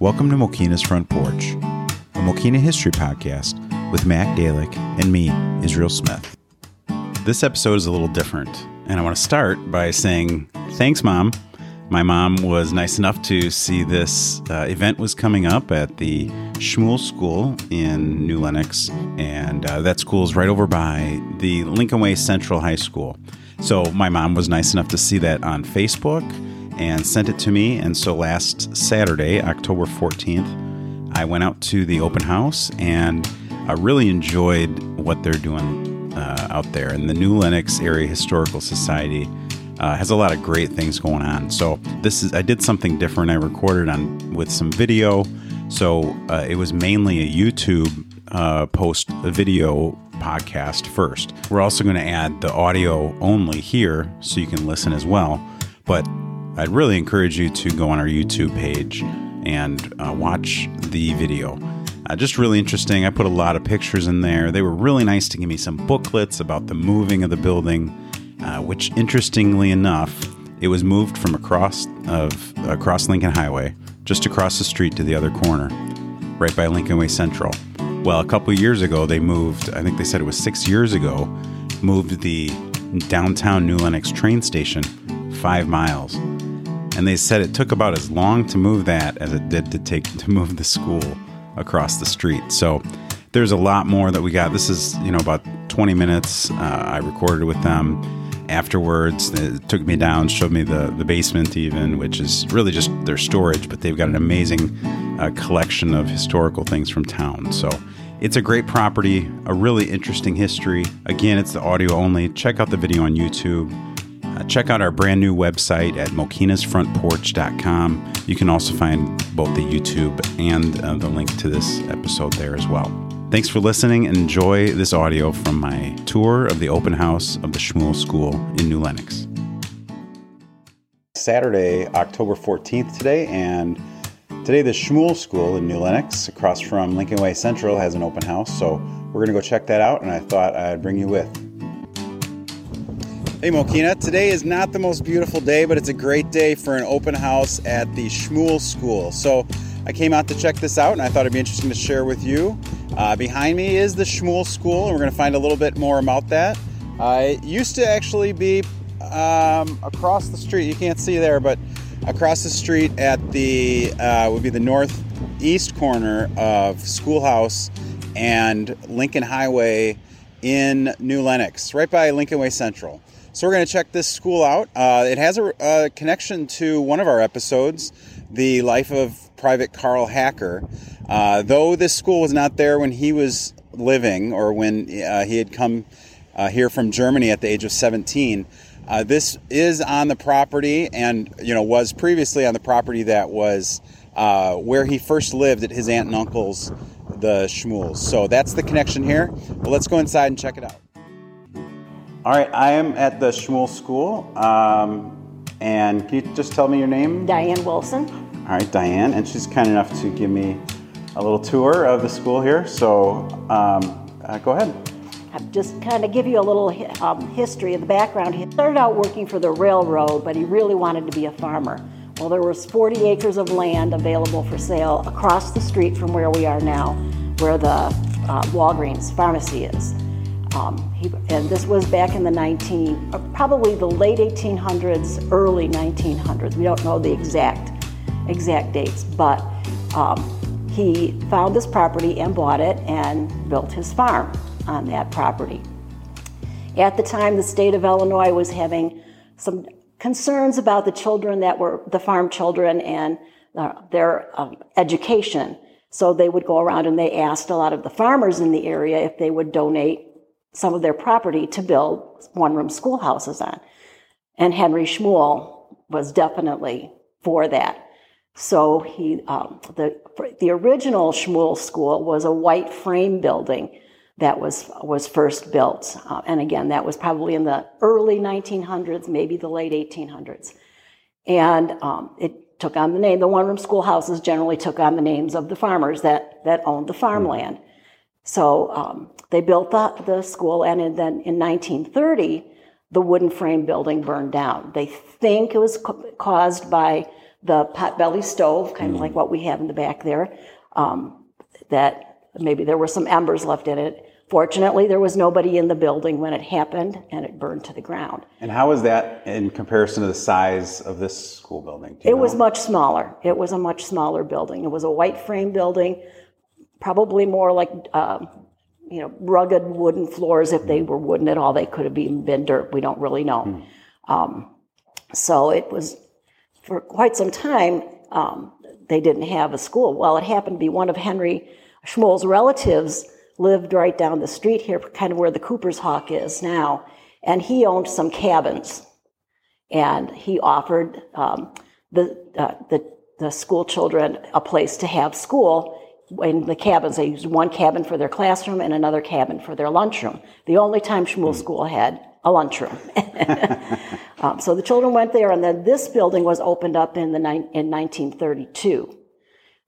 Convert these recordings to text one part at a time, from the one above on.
Welcome to Mokena's Front Porch, a Mokena history podcast with Mac Dalick and me, Israel Smith. This episode is a little different, and I want to start by saying thanks, Mom. My mom was nice enough to see this uh, event was coming up at the Schmuhl School in New Lenox, and uh, that school is right over by the Lincoln Way Central High School. So my mom was nice enough to see that on Facebook and sent it to me. And so last Saturday, October 14th, I went out to the open house and I really enjoyed what they're doing uh, out there. And the New Lenox Area Historical Society uh, has a lot of great things going on. So this is I did something different. I recorded on with some video. So uh, it was mainly a YouTube uh, post a video podcast first. We're also going to add the audio only here so you can listen as well. But I'd really encourage you to go on our YouTube page and uh, watch the video. Uh, just really interesting. I put a lot of pictures in there. They were really nice to give me some booklets about the moving of the building uh, which interestingly enough, it was moved from across of across Lincoln Highway, just across the street to the other corner, right by Lincoln Way Central. Well, a couple years ago, they moved. I think they said it was six years ago. Moved the downtown New Lenox train station five miles, and they said it took about as long to move that as it did to take to move the school across the street. So there's a lot more that we got. This is you know about 20 minutes. Uh, I recorded with them afterwards. They took me down, showed me the, the basement, even, which is really just their storage, but they've got an amazing uh, collection of historical things from town. So it's a great property, a really interesting history. Again, it's the audio only. Check out the video on YouTube. Uh, check out our brand new website at mokenasfrontporch.com. You can also find both the YouTube and uh, the link to this episode there as well. Thanks for listening and enjoy this audio from my tour of the open house of the Schmuhl School in New Lenox. Saturday, October 14th today, and today the Schmuhl School in New Lenox, across from Lincoln Way Central, has an open house. So we're going to go check that out, and I thought I'd bring you with. Hey Mokena, today is not the most beautiful day, but it's a great day for an open house at the Schmuhl School. So I came out to check this out, and I thought it'd be interesting to share with you. Uh, behind me is the Schmuhl School, and we're going to find a little bit more about that. Uh, it used to actually be um, across the street. You can't see there, but across the street at the uh, would be the northeast corner of Schoolhouse and Lincoln Highway in New Lenox, right by Lincoln Way Central. So we're going to check this school out. Uh, it has a, a, connection to one of our episodes, the life of Private Carl Hacker. Uh, though this school was not there when he was living or when uh, he had come uh, here from Germany at the age of 17, uh, this is on the property and you know was previously on the property that was uh, where he first lived at his aunt and uncle's, the Schmuhls. So that's the connection here. But let's go inside and check it out. All right, I am at the Schmuhl School. Um, and can you just tell me your name? Diane Wilson. All right, Diane, and she's kind enough to give me a little tour of the school here. So um, uh, go ahead. I'll just kind of give you a little um, history of the background. He started out working for the railroad, but he really wanted to be a farmer. Well, there was 40 acres of land available for sale across the street from where we are now, where the uh, Walgreens pharmacy is. Um, he, and this was back in the 19, uh, probably the late 1800s, early 1900s. We don't know the exact exact dates, but um, he found this property and bought it and built his farm on that property. At the time, the state of Illinois was having some concerns about the children that were the farm children and uh, their um, education. So they would go around and they asked a lot of the farmers in the area if they would donate some of their property to build one room schoolhouses on. And Henry Schmuhl was definitely for that. So he, um, the, the original Schmuhl School was a white frame building that was, was first built. Uh, and again, that was probably in the early 1900s, maybe the late 1800s. And um, it took on the name, the one room schoolhouses generally took on the names of the farmers that, that owned the farmland. So um, they built the, the school, and then in 1930, the wooden frame building burned down. They think it was caused by the potbelly stove, kind of like what we have in the back there. Um, that maybe there were some embers left in it. Fortunately, there was nobody in the building when it happened, and it burned to the ground. And how was that in comparison to the size of this school building? It was much smaller. It was a much smaller building. It was a white frame building, probably more like, uh, you know, rugged wooden floors. If they were wooden at all, they could have been, been dirt. We don't really know. Um, so it was for quite some time. Um, they didn't have a school. Well, it happened to be one of Henry Schmuhl's relatives lived right down the street here, kind of where the Cooper's Hawk is now, and he owned some cabins and he offered um, the, uh, the the school children a place to have school in the cabins. They used one cabin for their classroom and another cabin for their lunchroom. The only time Schmuhl School had a lunchroom. um, so the children went there, and then this building was opened up in the nine in 1932.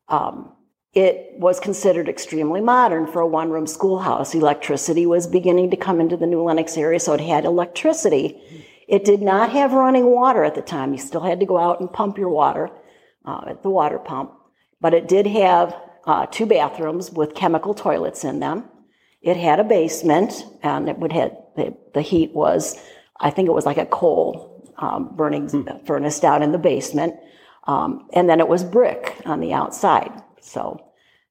Um, it was considered extremely modern for a one room schoolhouse. Electricity was beginning to come into the New Lenox area, so it had electricity. It did not have running water at the time. You still had to go out and pump your water uh, at the water pump. But it did have uh, two bathrooms with chemical toilets in them. It had a basement, and it would have the, the heat was, I think it was like a coal um, burning furnace down in the basement, um, and then it was brick on the outside. So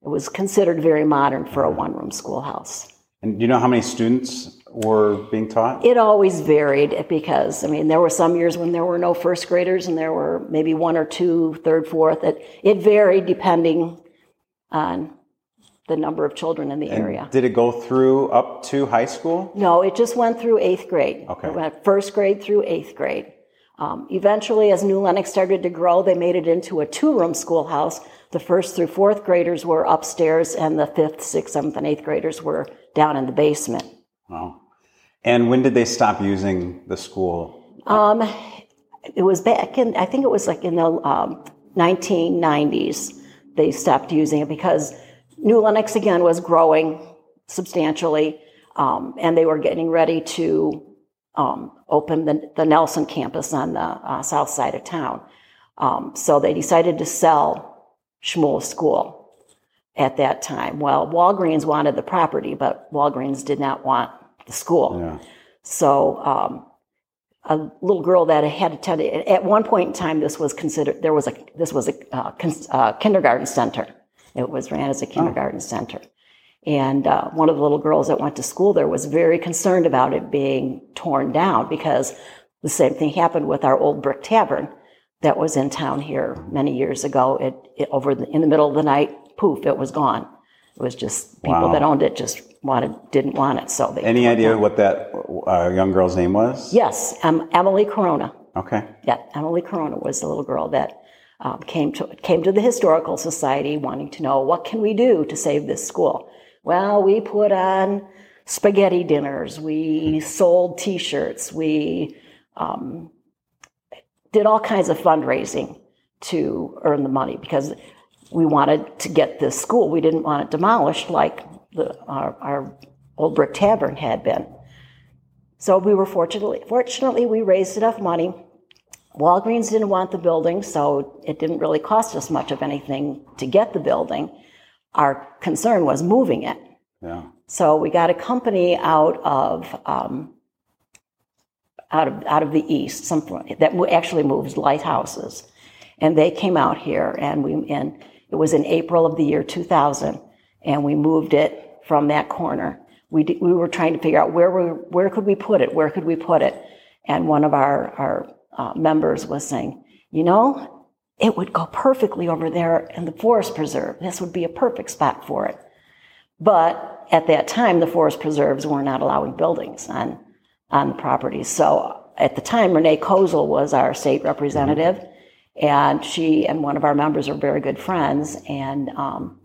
it was considered very modern for a one-room schoolhouse. And do you know how many students were being taught? It always varied because, I mean, there were some years when there were no first graders and there were maybe one or two, third, fourth. It, it varied depending on the number of children in the area. Did it go through up to high school? No, it just went through eighth grade. Okay. It went first grade through eighth grade. Um, eventually, as New Lenox started to grow, they made it into a two-room schoolhouse. The first through fourth graders were upstairs, and the fifth, sixth, seventh, and eighth graders were down in the basement. Wow. And when did they stop using the school? Um, it was back in, I think it was like in the um, 1990s, they stopped using it because New Lenox again was growing substantially, um, and they were getting ready to um, open the, the Nelson campus on the uh, south side of town. Um, so they decided to sell Schmuhl School at that time. Well, Walgreens wanted the property, but Walgreens did not want the school. Yeah. So um, a little girl that had attended at one point in time, this was considered there was a this was a uh, uh, kindergarten center. It was ran as a kindergarten center, and uh, one of the little girls that went to school there was very concerned about it being torn down because the same thing happened with our old brick tavern that was in town here many years ago. It, it over the, in the middle of the night, poof, it was gone. It was just people Wow. that owned it just wanted didn't want it, so they Any idea what that uh, young girl's name was? Yes, um, Emily Corona. Okay. Yeah, Emily Corona was the little girl that um, came to came to the historical society wanting to know what can we do to save this school. Well, we put on spaghetti dinners. We sold T-shirts. We um, did all kinds of fundraising to earn the money because we wanted to get this school. We didn't want it demolished like the, our, our old brick tavern had been. So we were fortunately, fortunately, we raised enough money. Walgreens didn't want the building, so it didn't really cost us much of anything to get the building. Our concern was moving it. Yeah. So we got a company out of um, out of out of the east, some that actually moves lighthouses, and they came out here, and we and it was in April of the year 2000, and we moved it from that corner. We did, we were trying to figure out where we, where could we put it, where could we put it, and one of our our uh, members was saying, you know, it would go perfectly over there in the forest preserve. This would be a perfect spot for it. But at that time, the forest preserves were not allowing buildings on, on the property. So at the time, Renee Kosel was our state representative, and she and one of our members are very good friends. And um,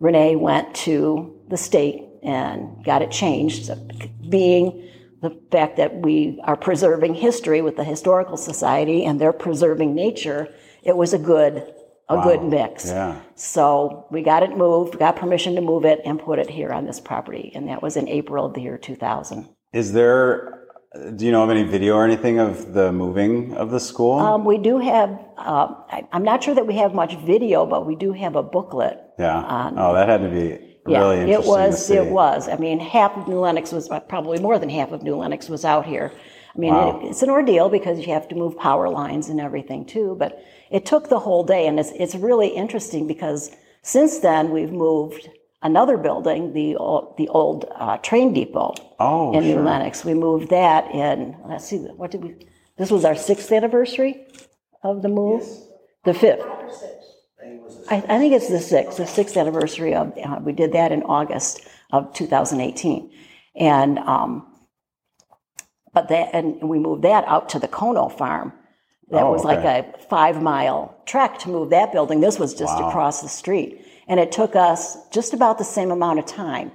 Renee went to the state and got it changed, so being the fact that we are preserving history with the Historical Society and they're preserving nature, it was a good a good mix. Yeah. So we got it moved, got permission to move it, and put it here on this property. And that was in April of the year 2000. Is there Do you know of any video or anything of the moving of the school? Um, we do have, uh, I, I'm not sure that we have much video, but we do have a booklet. yeah. oh, that had to be really it interesting was. to see. It was. I mean, half of New Lenox was probably more than half of New Lenox was out here. I mean, Wow. it, it's an ordeal because you have to move power lines and everything too. But it took the whole day, and it's it's really interesting because since then we've moved another building, the old, the old uh, train depot Oh, in New sure. Lenox. We moved that in. Let's see, what did we? This was our sixth anniversary of the move. The fifth. I, I think it's the sixth, the sixth anniversary of, uh, we did that in August of 2018. And, um, but that, and we moved that out to the Kono farm. That Oh, was like a five mile trek to move that building. This was just Wow. across the street. And it took us just about the same amount of time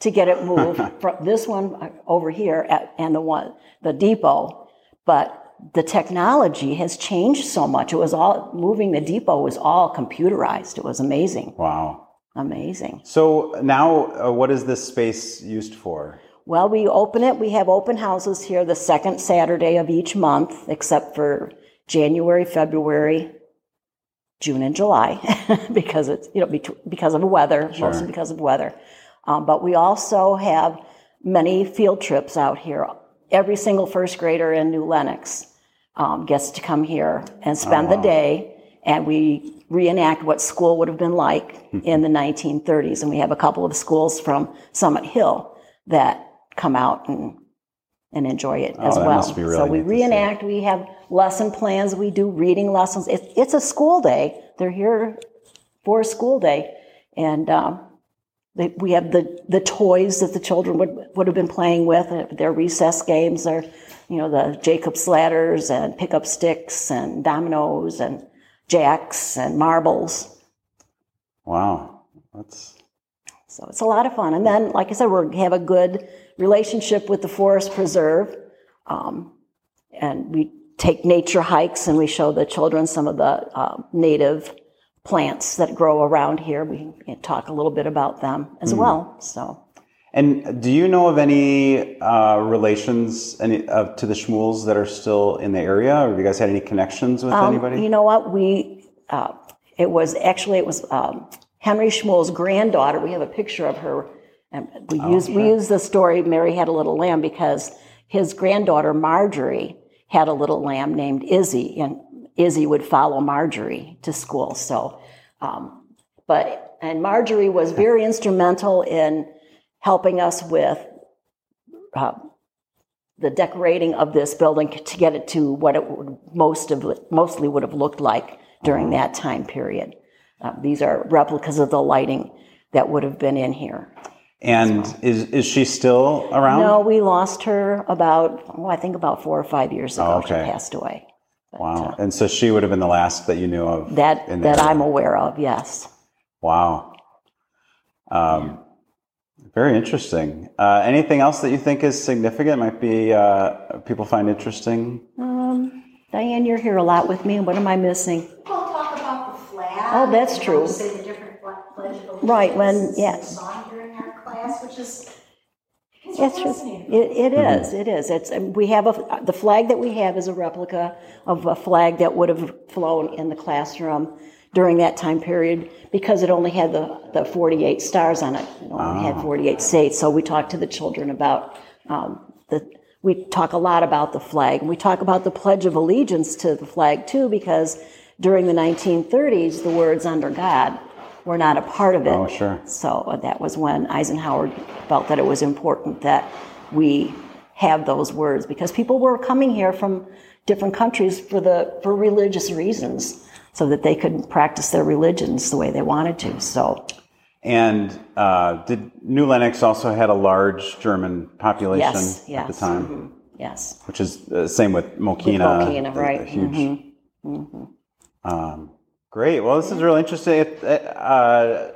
to get it moved from this one uh, over here at, and the one, the depot. But the technology has changed so much. It was all moving the depot was all computerized. It was amazing, Wow. amazing. So now, uh, what is this space used for? Well, we open it. We have open houses here the second Saturday of each month, except for January, February, June, and July, because it's you know bet- because of weather, mostly because of weather. Um, but we also have many field trips out here. Every single first grader in New Lenox um, gets to come here and spend the day, and we reenact what school would have been like in the 1930s. And we have a couple of schools from Summit Hill that come out and and enjoy it as Oh, that well. really so we neat to see. reenact. We have lesson plans. We do reading lessons. It's it's a school day. They're here for a school day, and um, they, we have the the toys that the children would would have been playing with. uh, Their recess games are, you know, the Jacob's ladders and pick up sticks and dominoes and jacks and marbles. Wow. That's So it's a lot of fun. And then, like I said, we have a good relationship with the Forest Preserve. Um, and we take nature hikes and we show the children some of the uh, native plants that grow around here. We can talk a little bit about them as well. So, And do you know of any uh, relations any, uh, to the Schmuhls that are still in the area, or have you guys had any connections with anybody? Um, you know what? We, uh, it was actually, it was um, Henry Schmuhl's granddaughter. We have a picture of her. And we use we use the story Mary had a little lamb because his granddaughter Marjorie had a little lamb named Izzy, and Izzy would follow Marjorie to school. So, um, but and Marjorie was very instrumental in helping us with uh, the decorating of this building to get it to what it would most of mostly would have looked like during that time period. Uh, these are replicas of the lighting that would have been in here. And is is she still around? No, we lost her about, oh, I think about four or five years ago. Oh, okay. She passed away. Wow. And so she would have been the last that you knew of. That that area. I'm aware of. Yes. Wow. Um, very interesting. Uh, anything else that you think is significant? Might be uh, people find interesting. Um, Diane, you're here a lot with me. What am I missing? We'll talk about the flag. Oh, that's true. Say the different fla- pledge of allegiance. Right, when- and yeah. Song during our class, which is. it's It's just, it, it is, it is. It's, we have a, the flag that we have is a replica of a flag that would have flown in the classroom during that time period because it only had the, the 48 stars on it. It only had 48 states. So we talk to the children about um, the, we talk a lot about the flag. And we talk about the Pledge of Allegiance to the flag too because during the 1930s, the words under God were not a part of it. Oh, sure. So uh, that was when Eisenhower felt that it was important that we have those words because people were coming here from different countries for the for religious reasons so that they could practice their religions the way they wanted to. So And uh, did New Lenox also had a large German population yes, at the time, mhm, yes. which is the same with Mokena. Mokena, a- a right, Mm-hmm. huge. Um, great. Well, this is really interesting. Uh,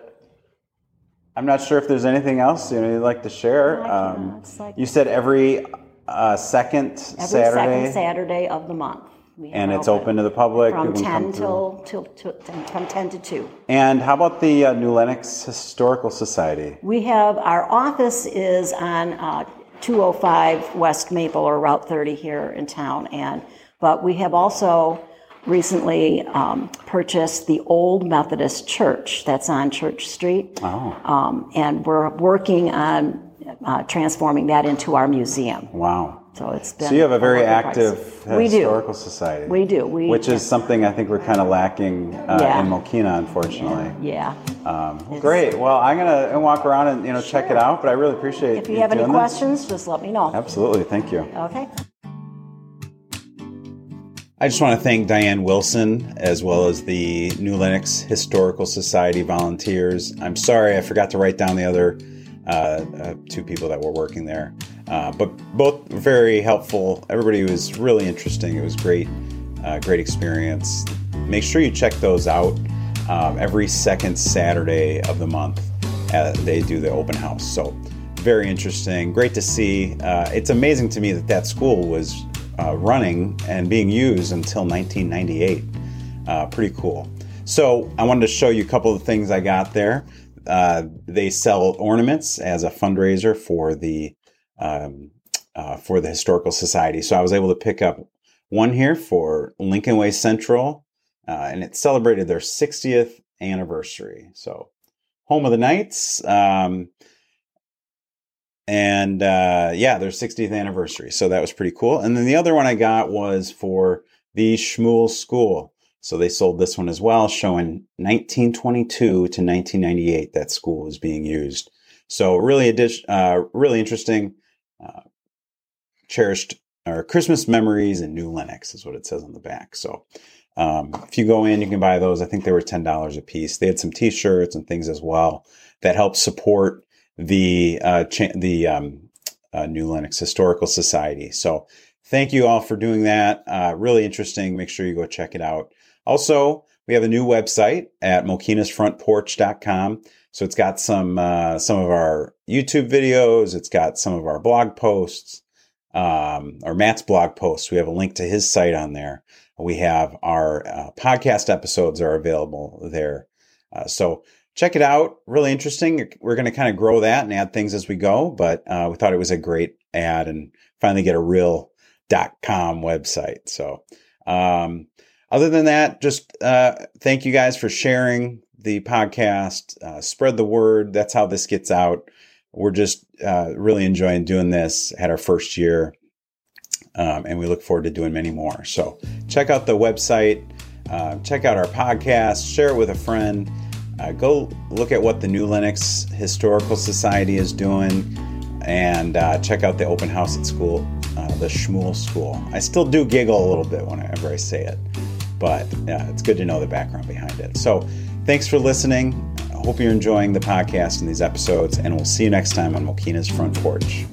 I'm not sure if there's anything else you know you'd like to share. I Um, like- you said every uh, second Every Saturday, second Saturday of the month. and it's open to the public. from people can come 10 till, till, till from 10 to 2. And how about the uh, New Lenox Historical Society? We have our office is on uh, 205 West Maple or Route 30 here in town. And but we have also recently um, purchased the old Methodist Church that's on Church Street, Oh, um, and we're working on uh, transforming that into our museum. wow. So it's been. So you have a very work in progress. active historical society. We do. We which is something I think we're kind of lacking uh, Yeah. in Mokena, unfortunately. Yeah. Um, well, great. Well, I'm gonna walk around and you know check it out. But I really appreciate it. If you have any doing this. questions, just let me know. Absolutely. Thank you. Okay. I just want to thank Diane Wilson as well as the New Lenox Historical Society volunteers. I'm sorry I forgot to write down the other uh, uh, two people that were working there, uh, but both very helpful. Everybody was really interesting. It was great, uh, great experience. Make sure you check those out um, every second Saturday of the month. Uh, they do the open house, so very interesting. Great to see. Uh, it's amazing to me that that school was uh, running and being used until 1998. Uh, pretty cool. So I wanted to show you a couple of things I got there. Uh, they sell ornaments as a fundraiser for the um, uh, for the historical society. So I was able to pick up one here for Lincoln Way Central, uh, and it celebrated their 60th anniversary. So home of the Knights. Um, and uh, yeah, their 60th anniversary. So that was pretty cool. And then the other one I got was for the Schmuhl School. So they sold this one as well, showing 1922 to 1998 that school was being used. So really, addition, uh, really interesting, uh, cherished or Christmas memories and New Lenox is what it says on the back. So um, if you go in, you can buy those. I think they were ten dollars a piece. They had some T-shirts and things as well that help support the uh, cha- the um, uh, New Lenox Historical Society. So thank you all for doing that. Uh, really interesting. Make sure you go check it out. Also, we have a new website at mokenasfrontporch.com. So it's got some uh, some of our YouTube videos. It's got some of our blog posts, um, or Matt's blog posts. We have a link to his site on there. We have our uh, podcast episodes are available there. Uh, so check it out. Really interesting. We're going to kind of grow that and add things as we go, but uh, we thought it was a great ad and finally get a real dot .com website. So um, other than that, just uh, thank you guys for sharing the podcast. Uh, spread the word. That's how this gets out. We're just uh, really enjoying doing this. Had our first year, um, and we look forward to doing many more. So check out the website. Uh, check out our podcast. Share it with a friend. Uh, go look at what the New Lenox Historical Society is doing, and uh, check out the open house at school, uh, the Schmuhl School. I still do giggle a little bit whenever I say it, but yeah, it's good to know the background behind it. So, thanks for listening. I hope you're enjoying the podcast and these episodes, and we'll see you next time on Mokena's Front Porch.